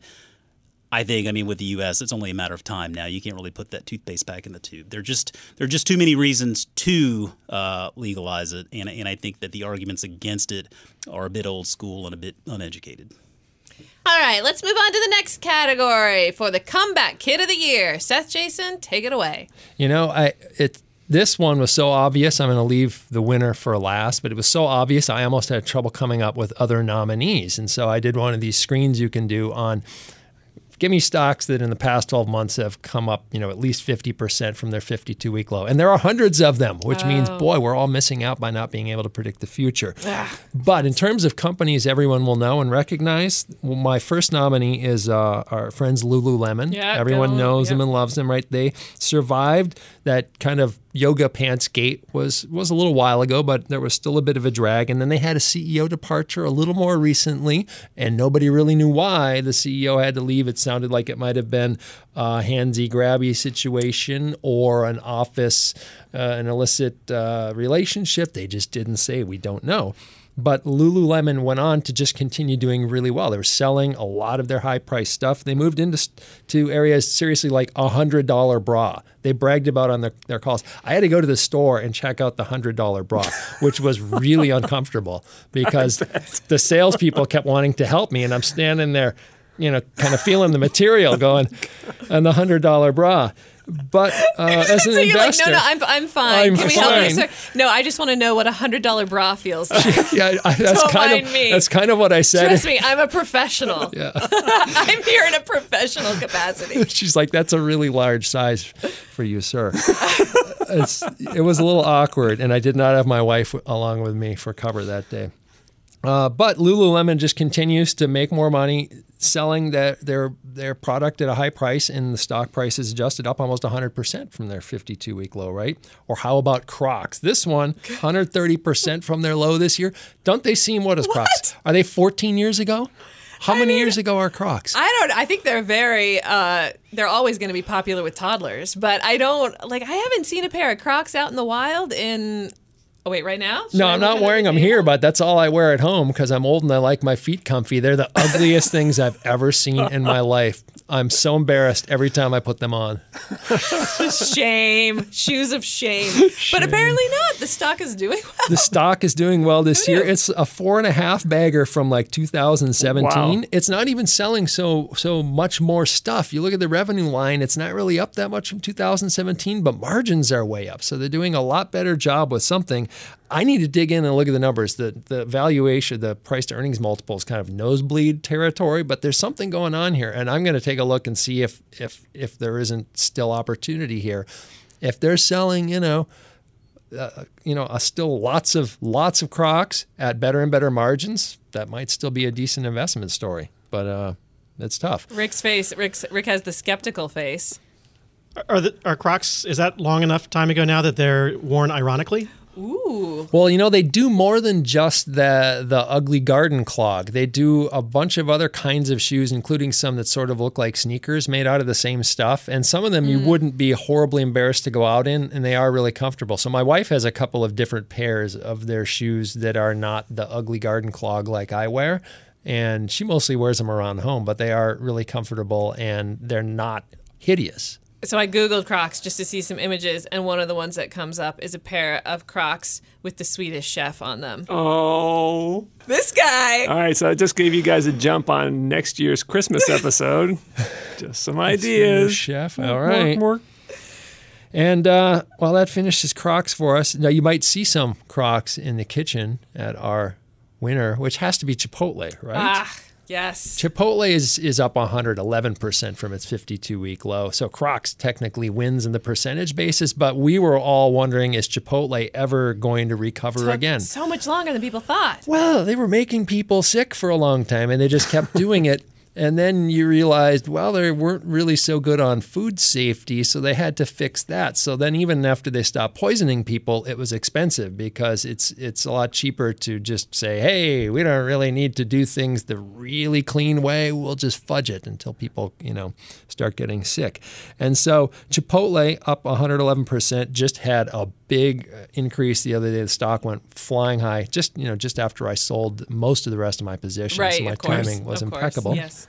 S3: I think, I mean, with the U.S., it's only a matter of time now. You can't really put that toothpaste back in the tube. There are just there are just too many reasons to uh, legalize it, and and I think that the arguments against it are a bit old school and a bit uneducated.
S1: All right, let's move on to the next category for the comeback kid of the year. Seth Jayson, take it away.
S4: You know, I it this one was so obvious. I'm going to leave the winner for last, but it was so obvious. I almost had trouble coming up with other nominees, and so I did one of these screens you can do on give me stocks that in the past 12 months have come up, you know, at least 50% from their 52 week low. And there are hundreds of them, which means, boy, we're all missing out by not being able to predict the future. But in terms of companies everyone will know and recognize, well, my first nominee is uh, our friends Lululemon.
S1: Yeah,
S4: everyone knows them and loves them, right? They survived that kind of yoga pants gate was was a little while ago, but there was still a bit of a drag. And then they had a CEO departure a little more recently, and nobody really knew why the CEO had to leave. It sounded like it might have been a handsy grabby situation or an office, uh, an illicit uh, relationship. They just didn't say. We don't know. But Lululemon went on to just continue doing really well. They were selling a lot of their high price stuff. They moved into to areas seriously like a hundred dollar bra. They bragged about on their, their calls. I had to go to the store and check out the hundred dollar bra, which was really uncomfortable because the salespeople kept wanting to help me, and I'm standing there, you know, kind of feeling the material going, and the hundred dollar bra. But uh, as an
S1: so you're like,
S4: investor,
S1: no, no, I'm, I'm fine.
S4: I'm
S1: Can we help you, sir? No, I just want to know what a hundred dollar bra feels like.
S4: yeah, I, that's
S1: Don't
S4: kind
S1: mind
S4: of
S1: me.
S4: that's kind of what I said.
S1: Trust me, I'm a professional.
S4: Yeah.
S1: I'm here in a professional capacity.
S4: She's like, "That's a really large size for you, sir." it's, it was a little awkward, and I did not have my wife along with me for cover that day. Uh, but Lululemon just continues to make more money selling their, their their product at a high price, and the stock price is adjusted up almost 100% from their 52 week low, right? Or how about Crocs? This one, 130% from their low this year. Don't they seem what is Crocs? Are they 14 years ago? How many years ago are Crocs?
S1: I don't. I think they're very. Uh, they're always going to be popular with toddlers, but I don't like. I haven't seen a pair of Crocs out in the wild in. Oh wait, right now? Should
S4: No,
S1: I
S4: I'm not wearing them
S1: table?
S4: here, but that's all I wear at home because I'm old and I like my feet comfy. They're the ugliest things I've ever seen in my life. I'm so embarrassed every time I put them on.
S1: Shame, shoes of shame. But apparently not. The stock is doing well.
S4: The stock is doing well this year. It's a four and a half bagger from like 2017.
S2: Wow.
S4: It's not even selling so so much more stuff. You look at the revenue line; it's not really up that much from 2017, but margins are way up. So they're doing a lot better job with something. I need to dig in and look at the numbers. The the valuation, the price to earnings multiple is kind of nosebleed territory, but there's something going on here, and I'm going to take a look and see if if if there isn't still opportunity here. If they're selling, you know, you know, uh, still lots of lots of Crocs at better and better margins, that might still be a decent investment story. But uh, it's tough.
S1: Rick's face. Rick's, Rick has the skeptical face.
S5: Are the are Crocs? Is that long enough time ago now that they're worn ironically?
S4: Well, you know, they do more than just the the ugly garden clog. They do a bunch of other kinds of shoes, including some that sort of look like sneakers made out of the same stuff. And some of them you mm. wouldn't be horribly embarrassed to go out in, and they are really comfortable. So my wife has a couple of different pairs of their shoes that are not the ugly garden clog like I wear. And she mostly wears them around home, but they are really comfortable and they're not hideous.
S1: So I googled Crocs just to see some images, and one of the ones that comes up is a pair of Crocs with the Swedish chef on them.
S2: Oh.
S1: This guy.
S2: All right, so I just gave you guys a jump on next year's Christmas episode. just some ideas.
S4: Swedish Chef, All right.
S2: More-
S4: right.
S2: more
S4: And uh, well, that finishes Crocs for us. Now you might see some Crocs in the kitchen at our winner, which has to be Chipotle, right?
S1: Ah, yes.
S4: Chipotle is is up 111% from its 52 week low. So Crocs technically wins in the percentage basis, but we were all wondering is Chipotle ever going to recover again?
S1: So much longer than people thought.
S4: Well, they were making people sick for a long time and they just kept doing it. And then you realized, well, they weren't really so good on food safety, so they had to fix that. So then, even after they stopped poisoning people, it was expensive because it's it's a lot cheaper to just say, "Hey, we don't really need to do things the really clean way. We'll just fudge it until people, you know, start getting sick." And so Chipotle up 111% just had a big uh, increase the other day. The stock went flying high. Just you know, just after I sold most of the rest of my positions,
S1: Right,
S4: so my timing was impeccable.
S1: Yes.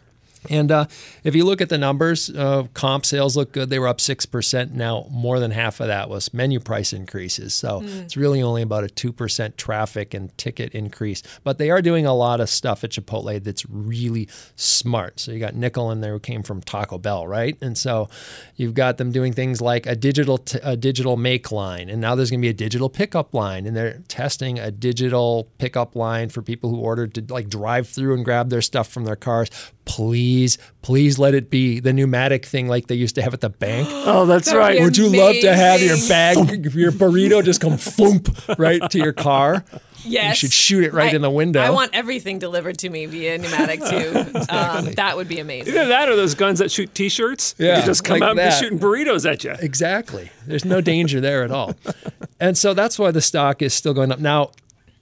S4: And uh, if you look at the numbers, uh, comp sales look good. They were up 6%. Now, more than half of that was menu price increases. So it's really only about a 2% traffic and ticket increase. But they are doing a lot of stuff at Chipotle that's really smart. So you got Niccol in there who came from Taco Bell, right? And so you've got them doing things like a digital, t- a digital make line. And now there's going to be a digital pickup line. And they're testing a digital pickup line for people who ordered to like drive through and grab their stuff from their cars please, please let it be the pneumatic thing like they used to have at the bank.
S2: Oh, that's
S1: That'd
S2: right.
S1: be
S4: Would you love to have your bag, your burrito just come thump right to your car?
S1: Yes.
S4: You should shoot it right
S1: I-
S4: in the window.
S1: I want everything delivered to me via pneumatic too. um, that would be amazing.
S2: Either that or those guns that shoot T-shirts.
S4: Yeah,
S2: they just come
S4: like
S2: out and be shooting burritos at you.
S4: Exactly. There's no danger there at all. And so that's why the stock is still going up. Now,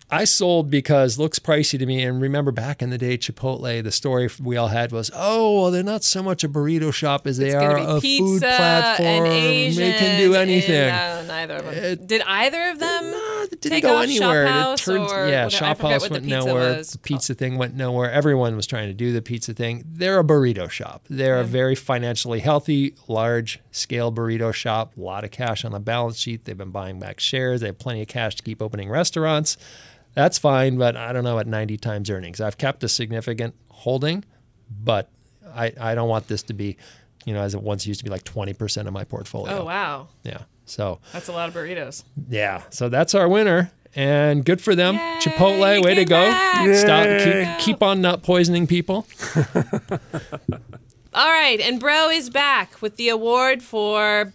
S4: I sold because looks pricey to me. And remember back in the day, Chipotle, the story we all had was, oh, well, they're not so much a burrito shop as they
S1: It's
S4: are a food platform.
S1: and Asian.
S4: they can do anything.
S1: And, uh, neither of them. Did either of them
S4: it didn't
S1: take
S4: go anywhere. It turned, yeah, Shop House went nowhere.
S1: was
S4: The pizza thing went nowhere. Everyone was trying to do the pizza thing. They're a burrito shop. They're a very financially healthy, large scale burrito shop. A lot of cash on the balance sheet. They've been buying back shares. They have plenty of cash to keep opening restaurants. That's fine, but I don't know at 90 times earnings. I've kept a significant holding, but I, I don't want this to be, you know, as it once used to be like 20% of my portfolio.
S1: Oh wow,
S4: Yeah. So
S1: that's a lot of burritos.
S4: yeah, so that's our winner, and good for them.
S1: Yay,
S4: Chipotle, way to go!
S1: back.
S4: Stop, keep, keep on not poisoning people.
S1: All right, and Bro is back with the award for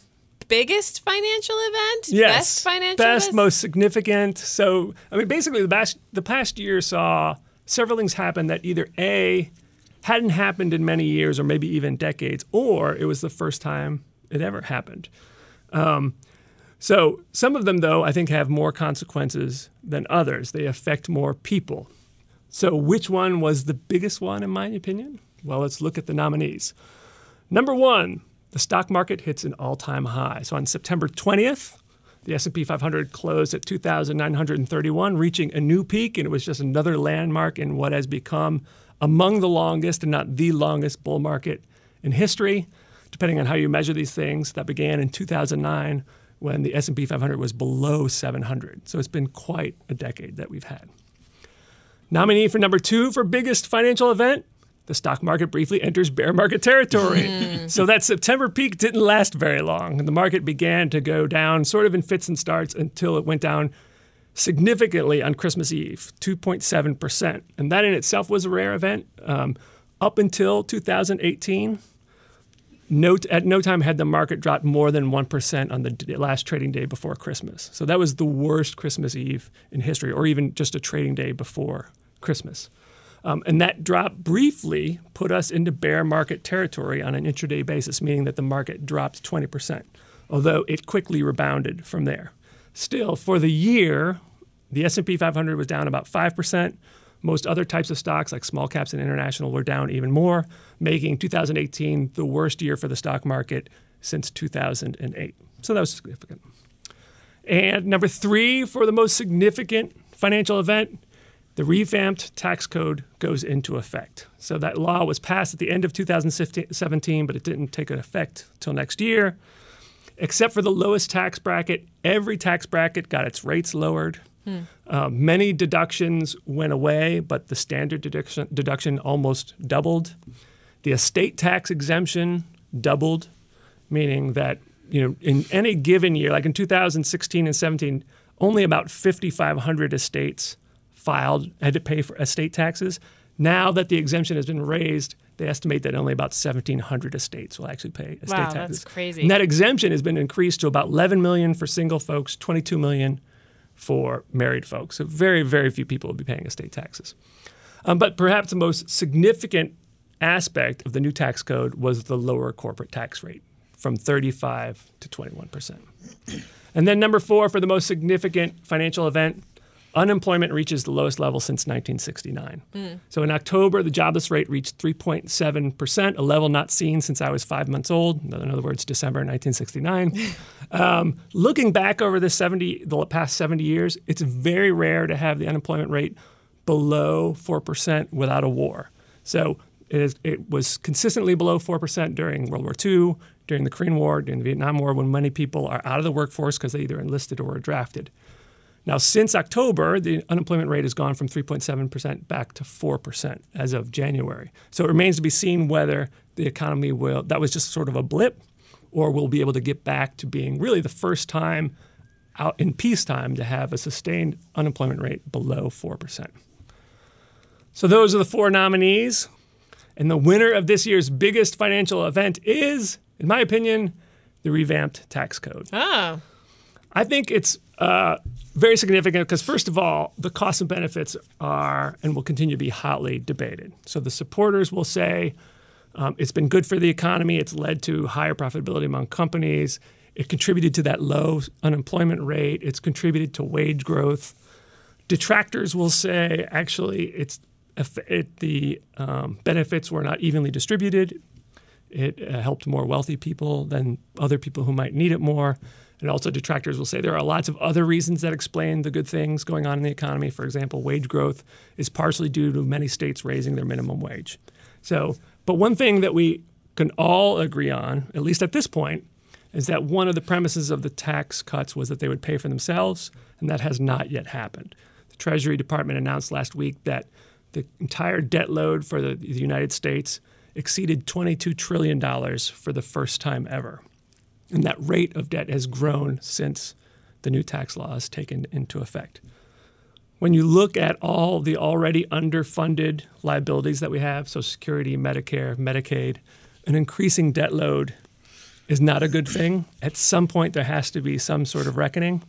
S1: biggest financial event.
S2: Yes.
S1: best financial event?
S2: Best,
S1: event?
S2: most significant. So, I mean, basically, the past, the past year saw several things happen that either A, hadn't happened in many years or maybe even decades, or it was the first time it ever happened. Um, so, some of them, though, I think have more consequences than others. They affect more people. So, which one was the biggest one, in my opinion? Well, let's look at the nominees. Number one, the stock market hits an all-time high. So on September 20th, the S&P 500 closed at 2,931, reaching a new peak, and it was just another landmark in what has become among the longest, and not the longest, bull market in history, depending on how you measure these things. That began in 2009 when the S&P 500 was below 700. So it's been quite a decade that we've had. Nominee for number two for biggest financial event, the stock market briefly enters bear market territory. so that September peak didn't last very long. And the market began to go down sort of in fits and starts until it went down significantly on Christmas Eve, 2.7%. And that in itself was a rare event. Um, up until 2018, no, at no time had the market dropped more than 1% on the last trading day before Christmas. So that was the worst Christmas Eve in history, or even just a trading day before Christmas. Um, and that drop briefly put us into bear market territory on an intraday basis, meaning that the market dropped 20%, although it quickly rebounded from there. Still, for the year, the S&P 500 was down about 5%. Most other types of stocks, like small caps and international, were down even more, making 2018 the worst year for the stock market since 2008. So that was significant. And number three, for the most significant financial event, the revamped tax code goes into effect. So that law was passed at the end of 2017, but it didn't take effect till next year. Except for the lowest tax bracket, every tax bracket got its rates lowered. Uh, many deductions went away, but the standard deduction, deduction almost doubled. The estate tax exemption doubled, meaning that you know in any given year, like in 2016 and 17, only about 5,500 estates filed had to pay for estate taxes. Now that the exemption has been raised, they estimate that only about 1,700 estates will actually pay estate
S1: Wow,
S2: taxes.
S1: that's crazy.
S2: And that exemption has been increased to about 11 million for single folks, 22 million for married folks. So very, very few people will be paying estate taxes. Um, but perhaps the most significant aspect of the new tax code was the lower corporate tax rate from 35 to 21%. And then number four, for the most significant financial event, unemployment reaches the lowest level since 1969. So in October, the jobless rate reached 3.7%, a level not seen since I was five months old. In other words, December 1969. um, looking back over the 70, the past 70 years, it's very rare to have the unemployment rate below 4% without a war. So it, is, it was consistently below 4% during World War II, during the Korean War, during the Vietnam War, when many people are out of the workforce because they either enlisted or were drafted. Now, since October, the unemployment rate has gone from 3.7% back to 4% as of January. So it remains to be seen whether the economy will, that was just sort of a blip, or we'll be able to get back to being really the first time out in peacetime to have a sustained unemployment rate below 4%. So those are the four nominees. And the winner of this year's biggest financial event is, in my opinion, the revamped tax code.
S1: Oh,
S2: I think it's uh, very significant because, first of all, the costs and benefits are and will continue to be hotly debated. So the supporters will say um, it's been good for the economy, it's led to higher profitability among companies, it contributed to that low unemployment rate, it's contributed to wage growth. Detractors will say actually it's it, the um, benefits were not evenly distributed. It uh, helped more wealthy people than other people who might need it more. And also, detractors will say there are lots of other reasons that explain the good things going on in the economy. For example, wage growth is partially due to many states raising their minimum wage. So, but one thing that we can all agree on, at least at this point, is that one of the premises of the tax cuts was that they would pay for themselves, and that has not yet happened. The Treasury Department announced last week that the entire debt load for the, the United States exceeded $22 trillion for the first time ever. And that rate of debt has grown since the new tax law has taken into effect. When you look at all the already underfunded liabilities that we have, Social Security, Medicare, Medicaid, an increasing debt load is not a good thing. At some point, there has to be some sort of reckoning.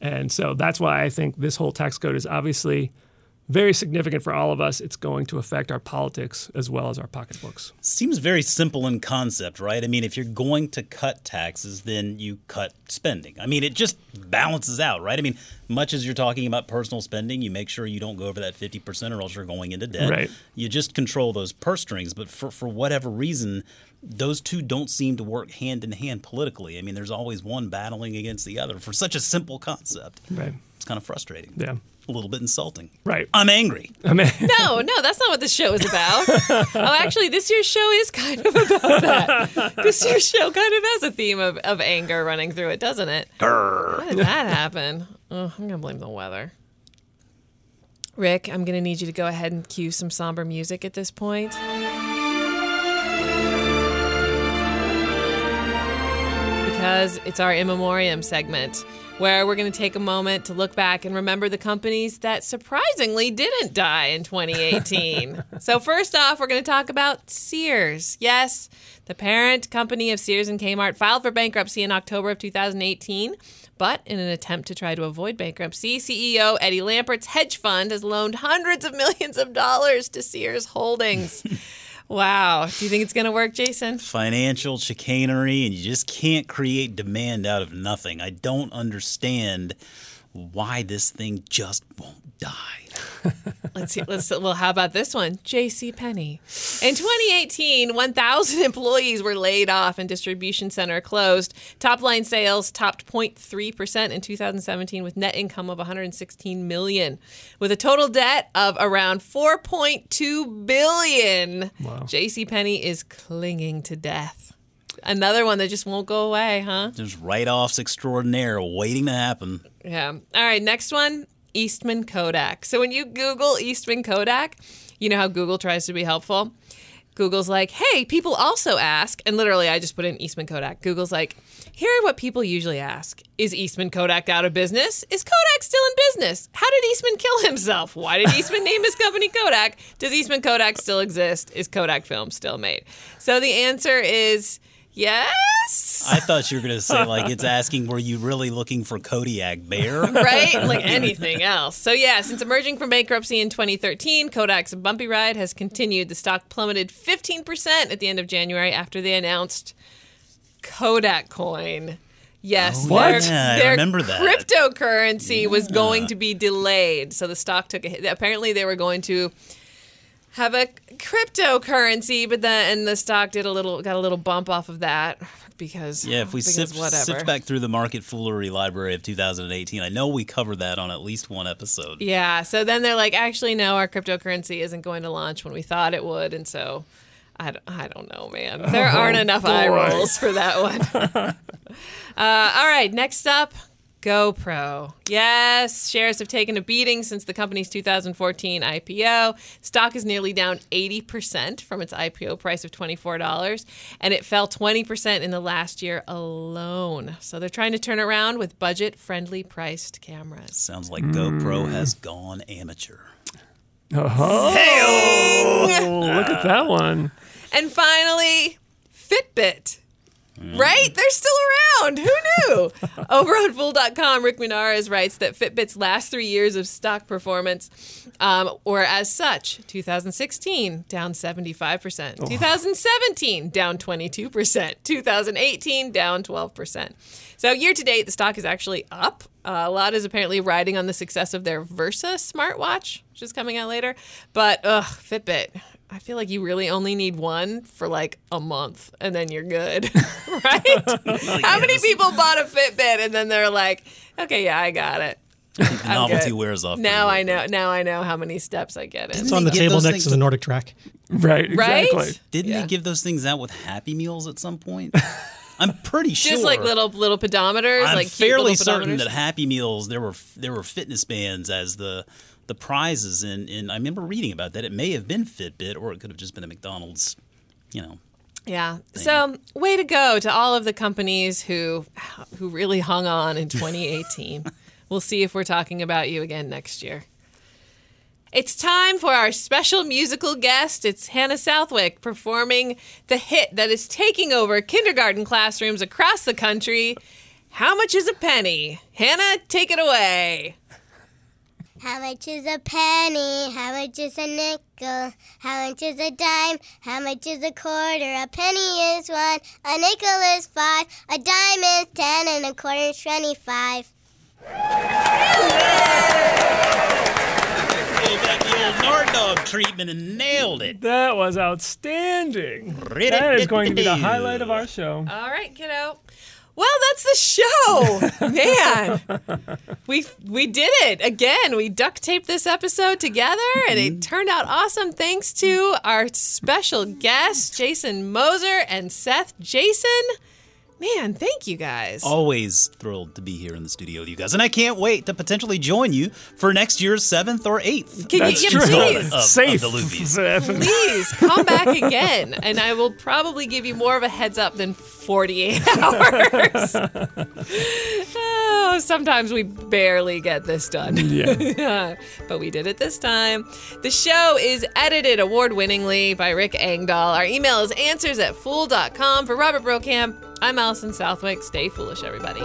S2: And so that's why I think this whole tax code is obviously very significant for all of us. It's going to affect our politics as well as our pocketbooks.
S3: Seems very simple in concept, right? I mean, if you're going to cut taxes, then you cut spending. I mean, it just balances out, right? I mean, much as you're talking about personal spending, you make sure you don't go over that 50% or else you're going into debt.
S2: Right.
S3: You just control those purse strings. But for, for whatever reason, those two don't seem to work hand in hand politically. I mean, there's always one battling against the other for such a simple concept.
S2: Right.
S3: It's kind of frustrating.
S2: Yeah.
S3: A little bit insulting.
S2: Right.
S3: I'm angry.
S2: I mean,
S1: no, no, that's not what this show is about. oh, actually, this year's show is kind of about that. This year's show kind of has a theme of, of anger running through it, doesn't it? How did that happen? Oh, I'm going to blame the weather. Rick, I'm going to need you to go ahead and cue some somber music at this point. Because it's our in memoriam segment where we're going to take a moment to look back and remember the companies that surprisingly didn't die in 2018. so first off, we're going to talk about Sears. Yes, the parent company of Sears and Kmart filed for bankruptcy in October of 2018. But in an attempt to try to avoid bankruptcy, CEO Eddie Lampert's hedge fund has loaned hundreds of millions of dollars to Sears Holdings. wow. Do you think it's going to work, Jason?
S3: financial chicanery and you just can't create demand out of nothing. I don't understand why this thing just won't die.
S1: Let's see. Let's. Well, how about this one? J.C. Penney. In 2018, 1,000 employees were laid off and distribution center closed. Top line sales topped 0.3 percent in 2017, with net income of 116 million, with a total debt of around 4.2 billion.
S2: Wow.
S1: J.C. Penney is clinging to death. Another one that just won't go away, huh?
S3: There's write offs extraordinaire waiting to happen.
S1: Yeah. All right. Next one Eastman Kodak. So when you Google Eastman Kodak, you know how Google tries to be helpful? Google's like, hey, people also ask, and literally I just put in Eastman Kodak. Google's like, here are what people usually ask Is Eastman Kodak out of business? Is Kodak still in business? How did Eastman kill himself? Why did Eastman name his company Kodak? Does Eastman Kodak still exist? Is Kodak film still made? So the answer is Yes.
S3: I thought you were going to say like it's asking were you really looking for Kodiak Bear?
S1: right? Like anything else. So, yeah, since emerging from bankruptcy in 2013, Kodak's bumpy ride has continued. The stock plummeted 15% at the end of January after they announced Kodak Coin. Yes,
S3: Oh,
S1: their,
S3: yeah, I
S1: their
S3: remember that.
S1: cryptocurrency was going to be delayed. So the stock took a hit. Apparently, they were going to have a cryptocurrency, but then and the stock did a little got a little bump off of that because
S3: Yeah, if we
S1: because
S3: sift, sift back through the MarketFoolery library of 2018, I know we covered that on at least one episode.
S1: Yeah. So then they're like, actually, no, our cryptocurrency isn't going to launch when we thought it would. And so I don't, I don't know, man. There aren't enough eye rolls for that one. uh, all right. Next up. GoPro. Yes, shares have taken a beating since the company's 2014 IPO. Stock is nearly down 80% from its IPO price of $24, and it fell 20% in the last year alone. So they're trying to turn around with budget friendly priced cameras.
S3: Sounds like GoPro hmm. has gone amateur.
S2: Oh, look at that one.
S1: And finally, Fitbit. Right? They're still around. Who knew? Over on Fool.com, Rick Munarriz writes that Fitbit's last three years of stock performance um, were as such 2016, down 75%, 2017, down 22%, 2018, down 12%. So year to date, the stock is actually up. Uh, a lot is apparently riding on the success of their Versa smartwatch, which is coming out later. But ugh, Fitbit. I feel like you really only need one for like a month and then you're good, right? How many people bought a Fitbit and then they're like, okay, yeah, I got it. I'm
S3: Novelty
S1: good.
S3: wears off.
S1: Now I know. Now I know how many steps I get in.
S5: It's on the table next to the NordicTrack.
S2: Right,
S1: Right?
S3: Didn't
S1: Yeah.
S3: they give those things out with Happy Meals at some point? I'm pretty sure.
S1: Just like little little pedometers,
S3: I'm
S1: like
S3: fairly
S1: little
S3: certain that Happy Meals there were there were fitness bands as the the prizes, and and I remember reading about that. It may have been Fitbit, or it could have just been a McDonald's. You know,
S1: Yeah. So, way to go to all of the companies who who really hung on in 2018. we'll see if we're talking about you again next year. It's time for our special musical guest. It's Hannah Southwick performing the hit that is taking over kindergarten classrooms across the country. How much is a penny? Hannah, take it away.
S6: How much is a penny? How much is a nickel? How much is a dime? How much is a quarter? A penny is one. A nickel is five. A dime is ten, and a quarter is twenty-five.
S3: gave that the old Nard Dog treatment and nailed it.
S2: That was outstanding. That is going to be the highlight of our show.
S1: All right, kiddo. Well, that's the show, man. we we did it again. We duct taped this episode together, and it mm-hmm. turned out awesome. Thanks to our special guests, Jason Moser and Seth Jayson. Man, thank you guys.
S3: Always thrilled to be here in the studio with you guys, and I can't wait to potentially join you for next year's seventh or eighth.
S1: Can
S2: That's
S1: you,
S2: true.
S1: yeah, please,
S3: Of- of
S2: Safe.
S3: the Luvies.
S1: please come back again, and I will probably give you more of a heads up than 48 hours. oh, sometimes we barely get this done.
S2: Yeah.
S1: but we did it this time. The show is edited award winningly by Rick Engdahl. Our email is answers at fool.com. For Robert Brokamp, I'm Allison Southwick. Stay foolish, everybody.